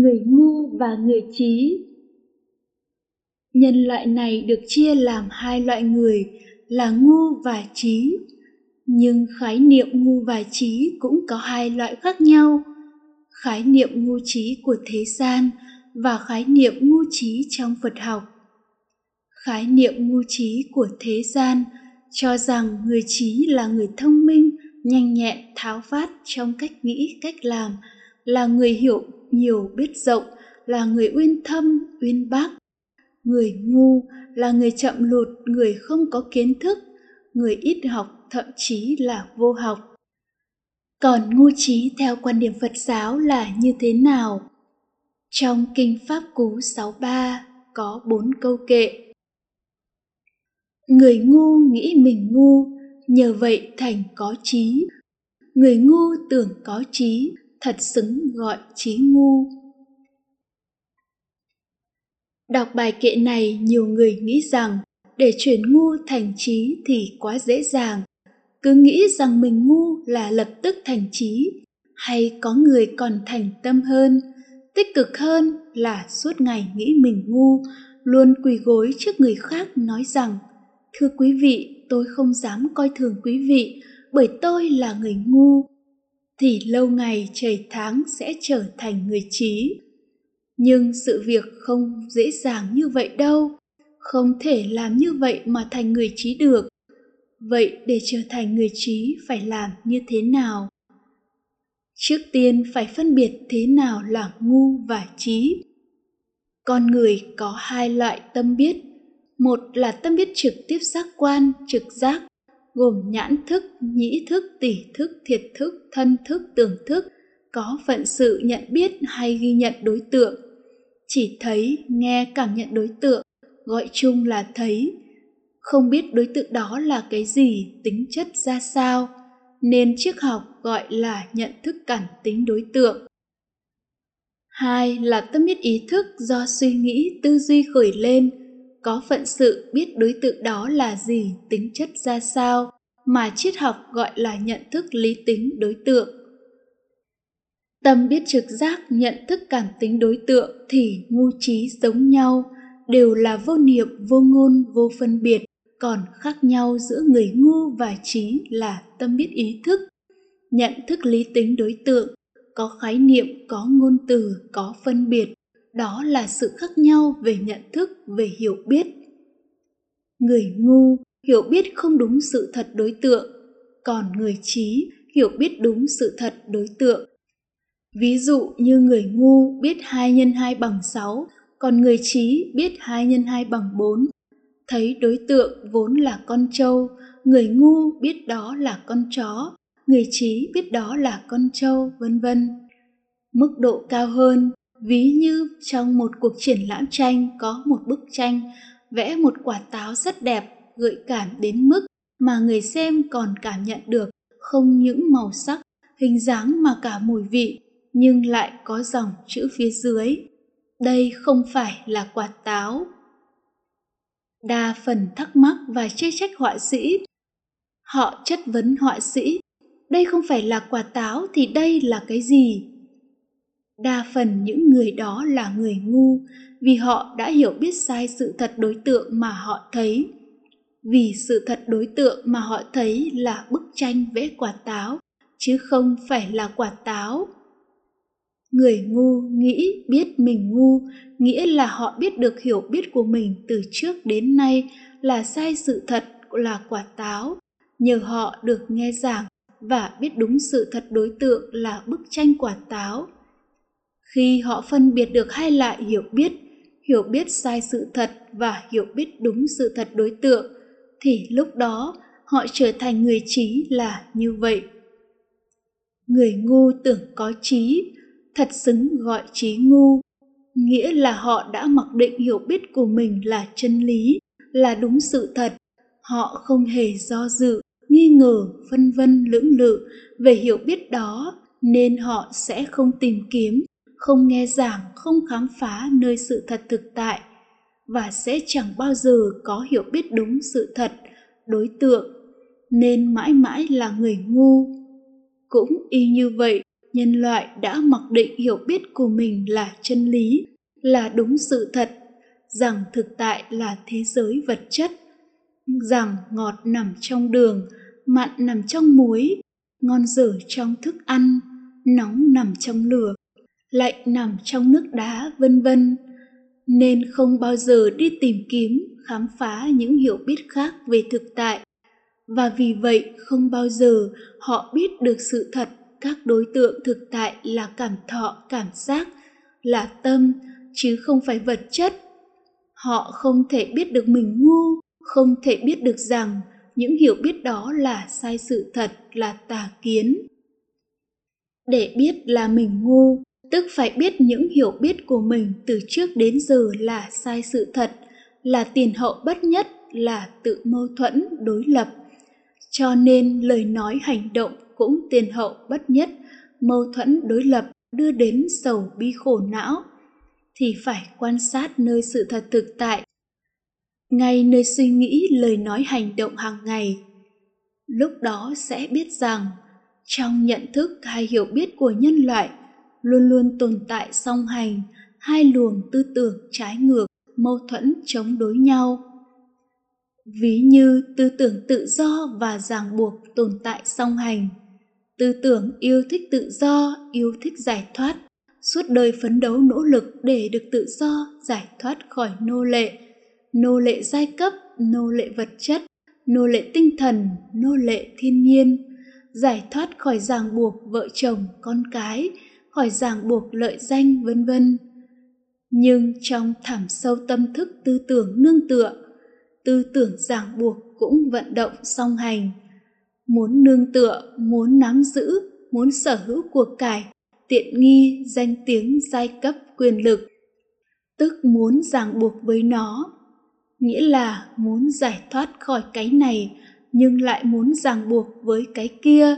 người ngu và người trí. Nhân loại này được chia làm hai loại người, là ngu và trí. Nhưng khái niệm ngu và trí cũng có hai loại khác nhau. Khái niệm ngu trí của thế gian và khái niệm ngu trí trong phật học. Khái niệm ngu trí của thế gian cho rằng người trí là người thông minh, nhanh nhẹn, tháo phát trong cách nghĩ, cách làm là người hiểu nhiều biết rộng là người uyên thâm uyên bác người ngu là người chậm lụt người không có kiến thức người ít học thậm chí là vô học còn ngu trí theo quan điểm Phật giáo là như thế nào? Trong Kinh Pháp Cú 63 có bốn câu kệ. Người ngu nghĩ mình ngu, nhờ vậy thành có trí. Người ngu tưởng có trí, thật xứng gọi trí ngu. Đọc bài kệ này, nhiều người nghĩ rằng để chuyển ngu thành trí thì quá dễ dàng. Cứ nghĩ rằng mình ngu là lập tức thành trí, hay có người còn thành tâm hơn, tích cực hơn là suốt ngày nghĩ mình ngu, luôn quỳ gối trước người khác nói rằng Thưa quý vị, tôi không dám coi thường quý vị bởi tôi là người ngu. Thì lâu ngày trời tháng sẽ trở thành người trí. Nhưng sự việc không dễ dàng như vậy đâu. Không thể làm như vậy mà thành người trí được. Vậy để trở thành người trí phải làm như thế nào? Trước tiên phải phân biệt thế nào là ngu và trí. Con người có hai loại tâm biết một là tâm biết trực tiếp giác quan, trực giác, gồm nhãn thức, nhĩ thức, tỷ thức, thiệt thức, thân thức, tưởng thức, có phận sự nhận biết hay ghi nhận đối tượng. Chỉ thấy, nghe, cảm nhận đối tượng, gọi chung là thấy. Không biết đối tượng đó là cái gì, tính chất ra sao, nên triết học gọi là nhận thức cảm tính đối tượng. Hai là tâm biết ý thức do suy nghĩ, tư duy khởi lên, có phận sự biết đối tượng đó là gì, tính chất ra sao, mà triết học gọi là nhận thức lý tính đối tượng. Tâm biết trực giác nhận thức cảm tính đối tượng thì ngu trí giống nhau, đều là vô niệm, vô ngôn, vô phân biệt, còn khác nhau giữa người ngu và trí là tâm biết ý thức, nhận thức lý tính đối tượng, có khái niệm, có ngôn từ, có phân biệt, đó là sự khác nhau về nhận thức về hiểu biết người ngu hiểu biết không đúng sự thật đối tượng còn người trí hiểu biết đúng sự thật đối tượng ví dụ như người ngu biết 2 nhân 2 bằng 6, còn người trí biết 2 nhân 2 bằng 4. Thấy đối tượng vốn là con trâu, người ngu biết đó là con chó, người trí biết đó là con trâu, vân vân. Mức độ cao hơn, ví như trong một cuộc triển lãm tranh có một bức tranh vẽ một quả táo rất đẹp, gợi cảm đến mức mà người xem còn cảm nhận được không những màu sắc, hình dáng mà cả mùi vị, nhưng lại có dòng chữ phía dưới. Đây không phải là quả táo. Đa phần thắc mắc và chê trách họa sĩ. Họ chất vấn họa sĩ, đây không phải là quả táo thì đây là cái gì? Đa phần những người đó là người ngu, vì họ đã hiểu biết sai sự thật đối tượng mà họ thấy. Vì sự thật đối tượng mà họ thấy là bức tranh vẽ quả táo, chứ không phải là quả táo. Người ngu nghĩ biết mình ngu, nghĩa là họ biết được hiểu biết của mình từ trước đến nay là sai sự thật là quả táo. Nhờ họ được nghe giảng và biết đúng sự thật đối tượng là bức tranh quả táo khi họ phân biệt được hai loại hiểu biết hiểu biết sai sự thật và hiểu biết đúng sự thật đối tượng, thì lúc đó họ trở thành người trí là như vậy. Người ngu tưởng có trí, thật xứng gọi trí ngu, nghĩa là họ đã mặc định hiểu biết của mình là chân lý, là đúng sự thật. Họ không hề do dự, nghi ngờ, phân vân, lưỡng lự về hiểu biết đó, nên họ sẽ không tìm kiếm không nghe giảng, không khám phá nơi sự thật thực tại, và sẽ chẳng bao giờ có hiểu biết đúng sự thật, đối tượng, nên mãi mãi là người ngu. Cũng y như vậy, nhân loại đã mặc định hiểu biết của mình là chân lý, là đúng sự thật, rằng thực tại là thế giới vật chất, rằng ngọt nằm trong đường, mặn nằm trong muối, ngon dở trong thức ăn, nóng nằm trong lửa lạnh nằm trong nước đá, vân vân. Nên không bao giờ đi tìm kiếm, khám phá những hiểu biết khác về thực tại. Và vì vậy, không bao giờ họ biết được sự thật. Các đối tượng thực tại là cảm thọ, cảm giác, là tâm, chứ không phải vật chất. Họ không thể biết được mình ngu, không thể biết được rằng những hiểu biết đó là sai sự thật, là tà kiến. Để biết là mình ngu tức phải biết những hiểu biết của mình từ trước đến giờ là sai sự thật, là tiền hậu bất nhất, là tự mâu thuẫn đối lập. Cho nên lời nói hành động cũng tiền hậu bất nhất, mâu thuẫn đối lập đưa đến sầu bi khổ não. Thì phải quan sát nơi sự thật thực tại, ngay nơi suy nghĩ lời nói hành động hàng ngày. Lúc đó sẽ biết rằng, trong nhận thức hay hiểu biết của nhân loại luôn luôn tồn tại song hành, hai luồng tư tưởng trái ngược, mâu thuẫn chống đối nhau. Ví như tư tưởng tự do và ràng buộc tồn tại song hành, tư tưởng yêu thích tự do, yêu thích giải thoát, suốt đời phấn đấu nỗ lực để được tự do giải thoát khỏi nô lệ nô lệ giai cấp, nô lệ vật chất, nô lệ tinh thần, nô lệ thiên nhiên, giải thoát khỏi ràng buộc vợ chồng, con cái khỏi ràng buộc lợi danh, vân vân. Nhưng trong thẳm sâu tâm thức tư tưởng nương tựa, tư tưởng ràng buộc cũng vận động song hành. Muốn nương tựa, muốn nắm giữ, muốn sở hữu cuộc cải, tiện nghi danh tiếng giai cấp quyền lực, tức muốn ràng buộc với nó. Nghĩa là muốn giải thoát khỏi cái này, nhưng lại muốn ràng buộc với cái kia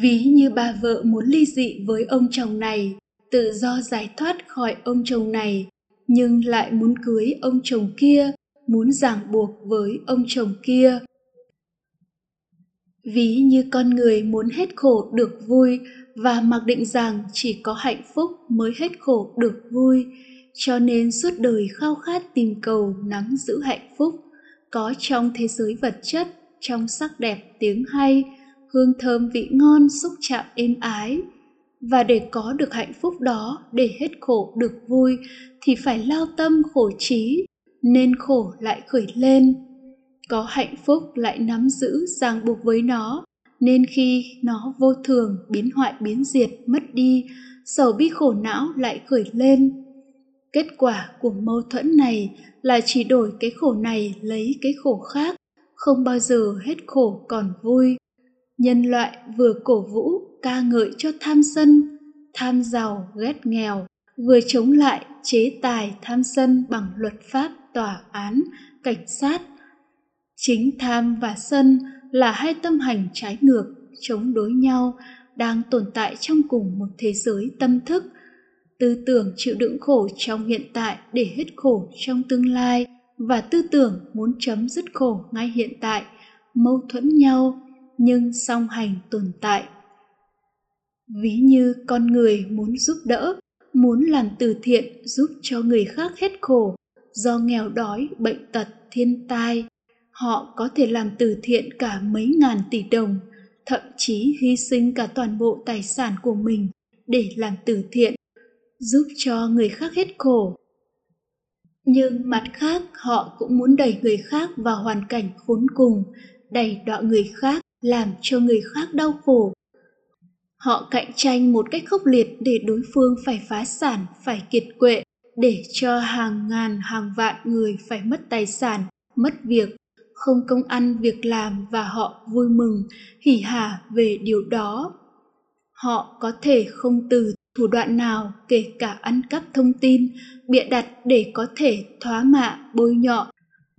ví như bà vợ muốn ly dị với ông chồng này, tự do giải thoát khỏi ông chồng này, nhưng lại muốn cưới ông chồng kia, muốn ràng buộc với ông chồng kia. Ví như con người muốn hết khổ được vui, và mặc định rằng chỉ có hạnh phúc mới hết khổ được vui, cho nên suốt đời khao khát tìm cầu nắm giữ hạnh phúc, có trong thế giới vật chất, trong sắc đẹp tiếng hay hương thơm vị ngon xúc chạm êm ái. Và để có được hạnh phúc đó, để hết khổ được vui, thì phải lao tâm khổ trí, nên khổ lại khởi lên. Có hạnh phúc lại nắm giữ, ràng buộc với nó, nên khi nó vô thường, biến hoại, biến diệt, mất đi sầu bi khổ não lại khởi lên. Kết quả của mâu thuẫn này là chỉ đổi cái khổ này lấy cái khổ khác, không bao giờ hết khổ còn vui nhân loại vừa cổ vũ, ca ngợi cho tham sân, tham giàu, ghét nghèo, vừa chống lại chế tài tham sân bằng luật pháp, tòa án, cảnh sát. Chính tham và sân là hai tâm hành trái ngược, chống đối nhau, đang tồn tại trong cùng một thế giới tâm thức. Tư tưởng chịu đựng khổ trong hiện tại để hết khổ trong tương lai, và tư tưởng muốn chấm dứt khổ ngay hiện tại, mâu thuẫn nhau nhưng song hành tồn tại. Ví như con người muốn giúp đỡ, muốn làm từ thiện, giúp cho người khác hết khổ, do nghèo đói, bệnh tật, thiên tai, họ có thể làm từ thiện cả mấy ngàn tỷ đồng, thậm chí hy sinh cả toàn bộ tài sản của mình để làm từ thiện, giúp cho người khác hết khổ. Nhưng mặt khác, họ cũng muốn đẩy người khác vào hoàn cảnh khốn cùng, đẩy đọa người khác làm cho người khác đau khổ. Họ cạnh tranh một cách khốc liệt để đối phương phải phá sản, phải kiệt quệ, để cho hàng ngàn, hàng vạn người phải mất tài sản, mất việc, không công ăn, việc làm và họ vui mừng, hỉ hả về điều đó. Họ có thể không từ thủ đoạn nào kể cả ăn cắp thông tin, bịa đặt để có thể thoá mạ, bôi nhọ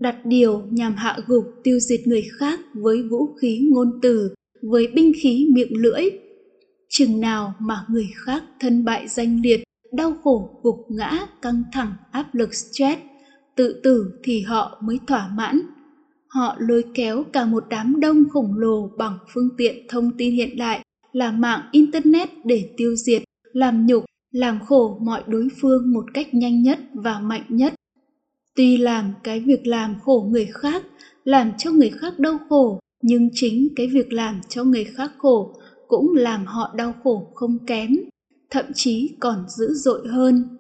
đặt điều nhằm hạ gục tiêu diệt người khác với vũ khí ngôn từ, với binh khí miệng lưỡi. Chừng nào mà người khác thân bại danh liệt, đau khổ gục ngã căng thẳng áp lực stress, tự tử thì họ mới thỏa mãn. Họ lôi kéo cả một đám đông khổng lồ bằng phương tiện thông tin hiện đại, là mạng internet để tiêu diệt, làm nhục, làm khổ mọi đối phương một cách nhanh nhất và mạnh nhất tuy làm cái việc làm khổ người khác, làm cho người khác đau khổ, nhưng chính cái việc làm cho người khác khổ cũng làm họ đau khổ không kém, thậm chí còn dữ dội hơn.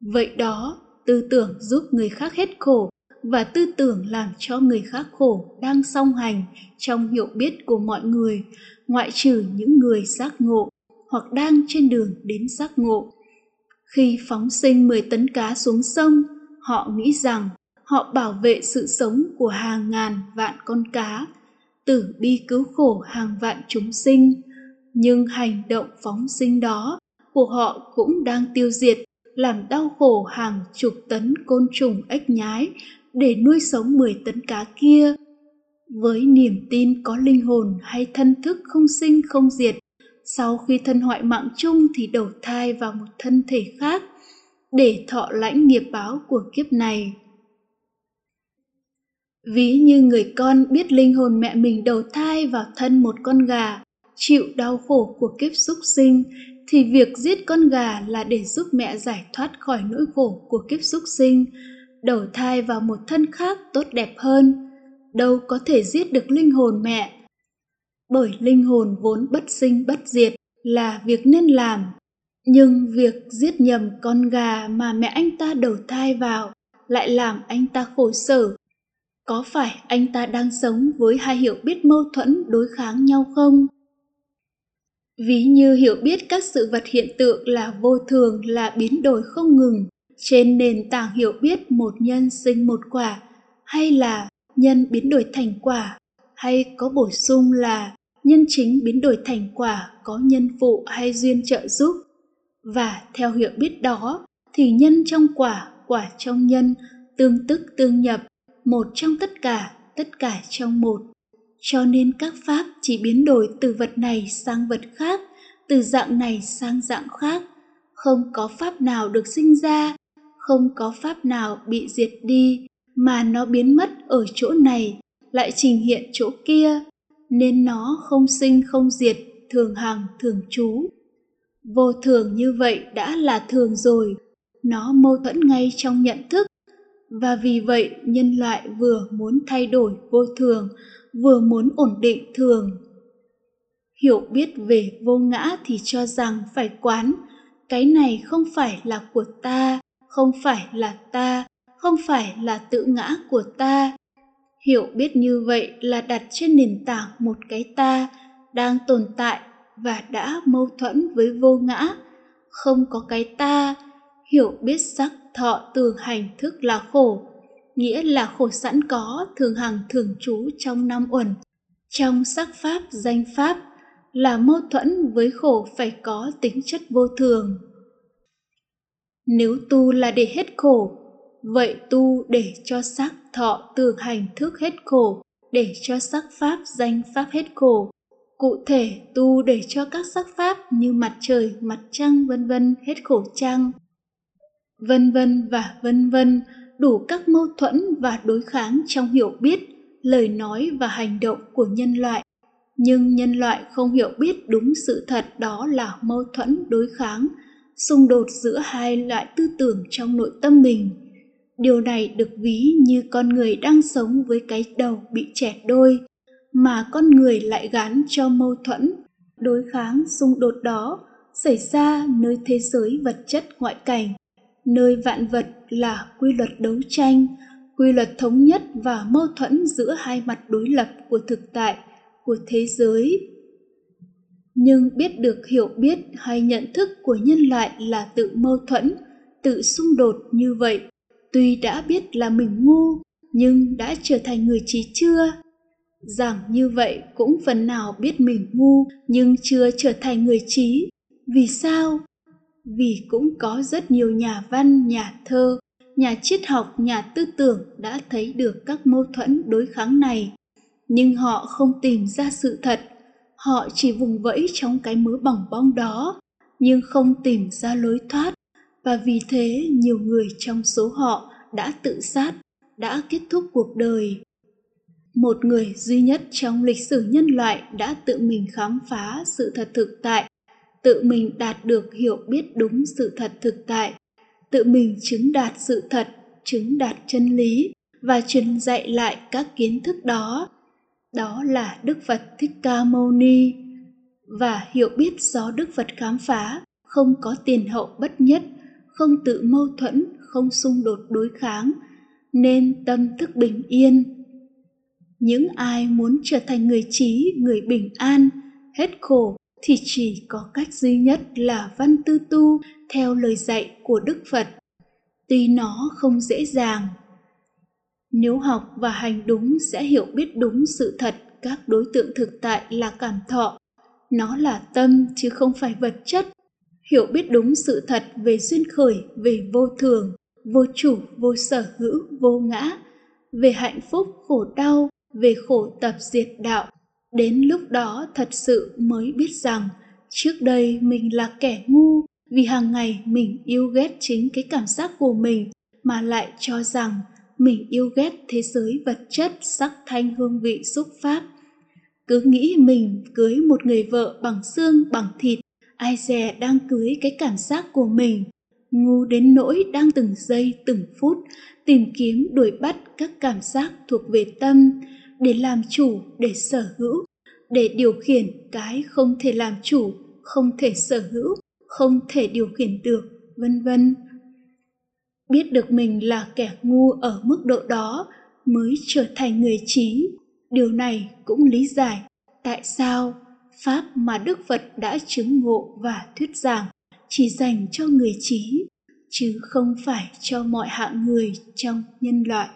Vậy đó, tư tưởng giúp người khác hết khổ và tư tưởng làm cho người khác khổ đang song hành trong hiểu biết của mọi người, ngoại trừ những người giác ngộ hoặc đang trên đường đến giác ngộ. Khi phóng sinh 10 tấn cá xuống sông họ nghĩ rằng họ bảo vệ sự sống của hàng ngàn vạn con cá tử bi cứu khổ hàng vạn chúng sinh nhưng hành động phóng sinh đó của họ cũng đang tiêu diệt làm đau khổ hàng chục tấn côn trùng ếch nhái để nuôi sống 10 tấn cá kia. Với niềm tin có linh hồn hay thân thức không sinh không diệt, sau khi thân hoại mạng chung thì đầu thai vào một thân thể khác để thọ lãnh nghiệp báo của kiếp này. Ví như người con biết linh hồn mẹ mình đầu thai vào thân một con gà, chịu đau khổ của kiếp súc sinh, thì việc giết con gà là để giúp mẹ giải thoát khỏi nỗi khổ của kiếp súc sinh, đầu thai vào một thân khác tốt đẹp hơn. Đâu có thể giết được linh hồn mẹ. Bởi linh hồn vốn bất sinh bất diệt là việc nên làm. Nhưng việc giết nhầm con gà mà mẹ anh ta đầu thai vào lại làm anh ta khổ sở. Có phải anh ta đang sống với hai hiểu biết mâu thuẫn đối kháng nhau không? Ví như hiểu biết các sự vật hiện tượng là vô thường, là biến đổi không ngừng. Trên nền tảng hiểu biết một nhân sinh một quả, hay là nhân biến đổi thành quả, hay có bổ sung là nhân chính biến đổi thành quả, có nhân phụ hay duyên trợ giúp và theo hiểu biết đó, thì nhân trong quả quả trong nhân, tương tức tương nhập, một trong tất cả tất cả trong một. Cho nên các pháp chỉ biến đổi từ vật này sang vật khác, từ dạng này sang dạng khác. Không có pháp nào được sinh ra, không có pháp nào bị diệt đi, mà nó biến mất ở chỗ này, lại trình hiện chỗ kia. Nên nó không sinh không diệt, thường hằng, thường trú vô thường như vậy đã là thường rồi. Nó mâu thuẫn ngay trong nhận thức. Và vì vậy, nhân loại vừa muốn thay đổi vô thường, vừa muốn ổn định thường. Hiểu biết về vô ngã thì cho rằng phải quán, cái này không phải là của ta, không phải là ta, không phải là tự ngã của ta. Hiểu biết như vậy là đặt trên nền tảng một cái ta đang tồn tại và đã mâu thuẫn với vô ngã. Không có cái ta, hiểu biết sắc thọ tưởng hành thức là khổ, nghĩa là khổ sẵn có, thường hằng thường trú trong năm uẩn. Trong sắc pháp, danh pháp, là mâu thuẫn với khổ phải có tính chất vô thường. Nếu tu là để hết khổ, vậy tu để cho sắc thọ tưởng hành thức hết khổ, để cho sắc pháp, danh pháp hết khổ cụ thể tu để cho các sắc pháp như mặt trời, mặt trăng, vân vân, hết khổ trang, vân vân và vân vân, đủ các mâu thuẫn và đối kháng trong hiểu biết, lời nói và hành động của nhân loại. Nhưng nhân loại không hiểu biết đúng sự thật đó là mâu thuẫn đối kháng, xung đột giữa hai loại tư tưởng trong nội tâm mình. Điều này được ví như con người đang sống với cái đầu bị chẻ đôi mà con người lại gán cho mâu thuẫn, đối kháng xung đột đó, xảy ra nơi thế giới vật chất ngoại cảnh, nơi vạn vật là quy luật đấu tranh, quy luật thống nhất và mâu thuẫn giữa hai mặt đối lập của thực tại, của thế giới. Nhưng biết được hiểu biết hay nhận thức của nhân loại là tự mâu thuẫn, tự xung đột như vậy, tuy đã biết là mình ngu, nhưng đã trở thành người trí chưa rằng như vậy cũng phần nào biết mình ngu, nhưng chưa trở thành người trí. Vì sao? Vì cũng có rất nhiều nhà văn, nhà thơ, nhà triết học, nhà tư tưởng đã thấy được các mâu thuẫn đối kháng này. Nhưng họ không tìm ra sự thật. Họ chỉ vùng vẫy trong cái mớ bỏng bong đó, nhưng không tìm ra lối thoát. Và vì thế, nhiều người trong số họ đã tự sát, đã kết thúc cuộc đời một người duy nhất trong lịch sử nhân loại đã tự mình khám phá sự thật thực tại, tự mình đạt được hiểu biết đúng sự thật thực tại, tự mình chứng đạt sự thật, chứng đạt chân lý và truyền dạy lại các kiến thức đó. Đó là đức phật thích ca mâu ni. Và hiểu biết do đức phật khám phá không có tiền hậu bất nhất, không tự mâu thuẫn, không xung đột đối kháng, nên tâm thức bình yên những ai muốn trở thành người trí, người bình an, hết khổ thì chỉ có cách duy nhất là văn tư tu theo lời dạy của đức phật. Tuy nó không dễ dàng, nếu học và hành đúng sẽ hiểu biết đúng sự thật các đối tượng thực tại là cảm thọ. Nó là tâm chứ không phải vật chất. Hiểu biết đúng sự thật về duyên khởi, về vô thường, vô chủ, vô sở hữu, vô ngã, về hạnh phúc, khổ đau về khổ tập diệt đạo, đến lúc đó thật sự mới biết rằng trước đây mình là kẻ ngu vì hàng ngày mình yêu ghét chính cái cảm giác của mình, mà lại cho rằng mình yêu ghét thế giới vật chất sắc thanh hương vị xúc pháp. Cứ nghĩ mình cưới một người vợ bằng xương, bằng thịt, ai dè đang cưới cái cảm giác của mình ngu đến nỗi đang từng giây, từng phút, tìm kiếm, đuổi bắt các cảm giác thuộc về tâm để làm chủ, để sở hữu, để điều khiển cái không thể làm chủ, không thể sở hữu, không thể điều khiển được, vân vân. Biết được mình là kẻ ngu ở mức độ đó mới trở thành người trí. Điều này cũng lý giải tại sao pháp mà đức phật đã chứng ngộ và thuyết giảng chỉ dành cho người trí, chứ không phải cho mọi hạng người trong nhân loại.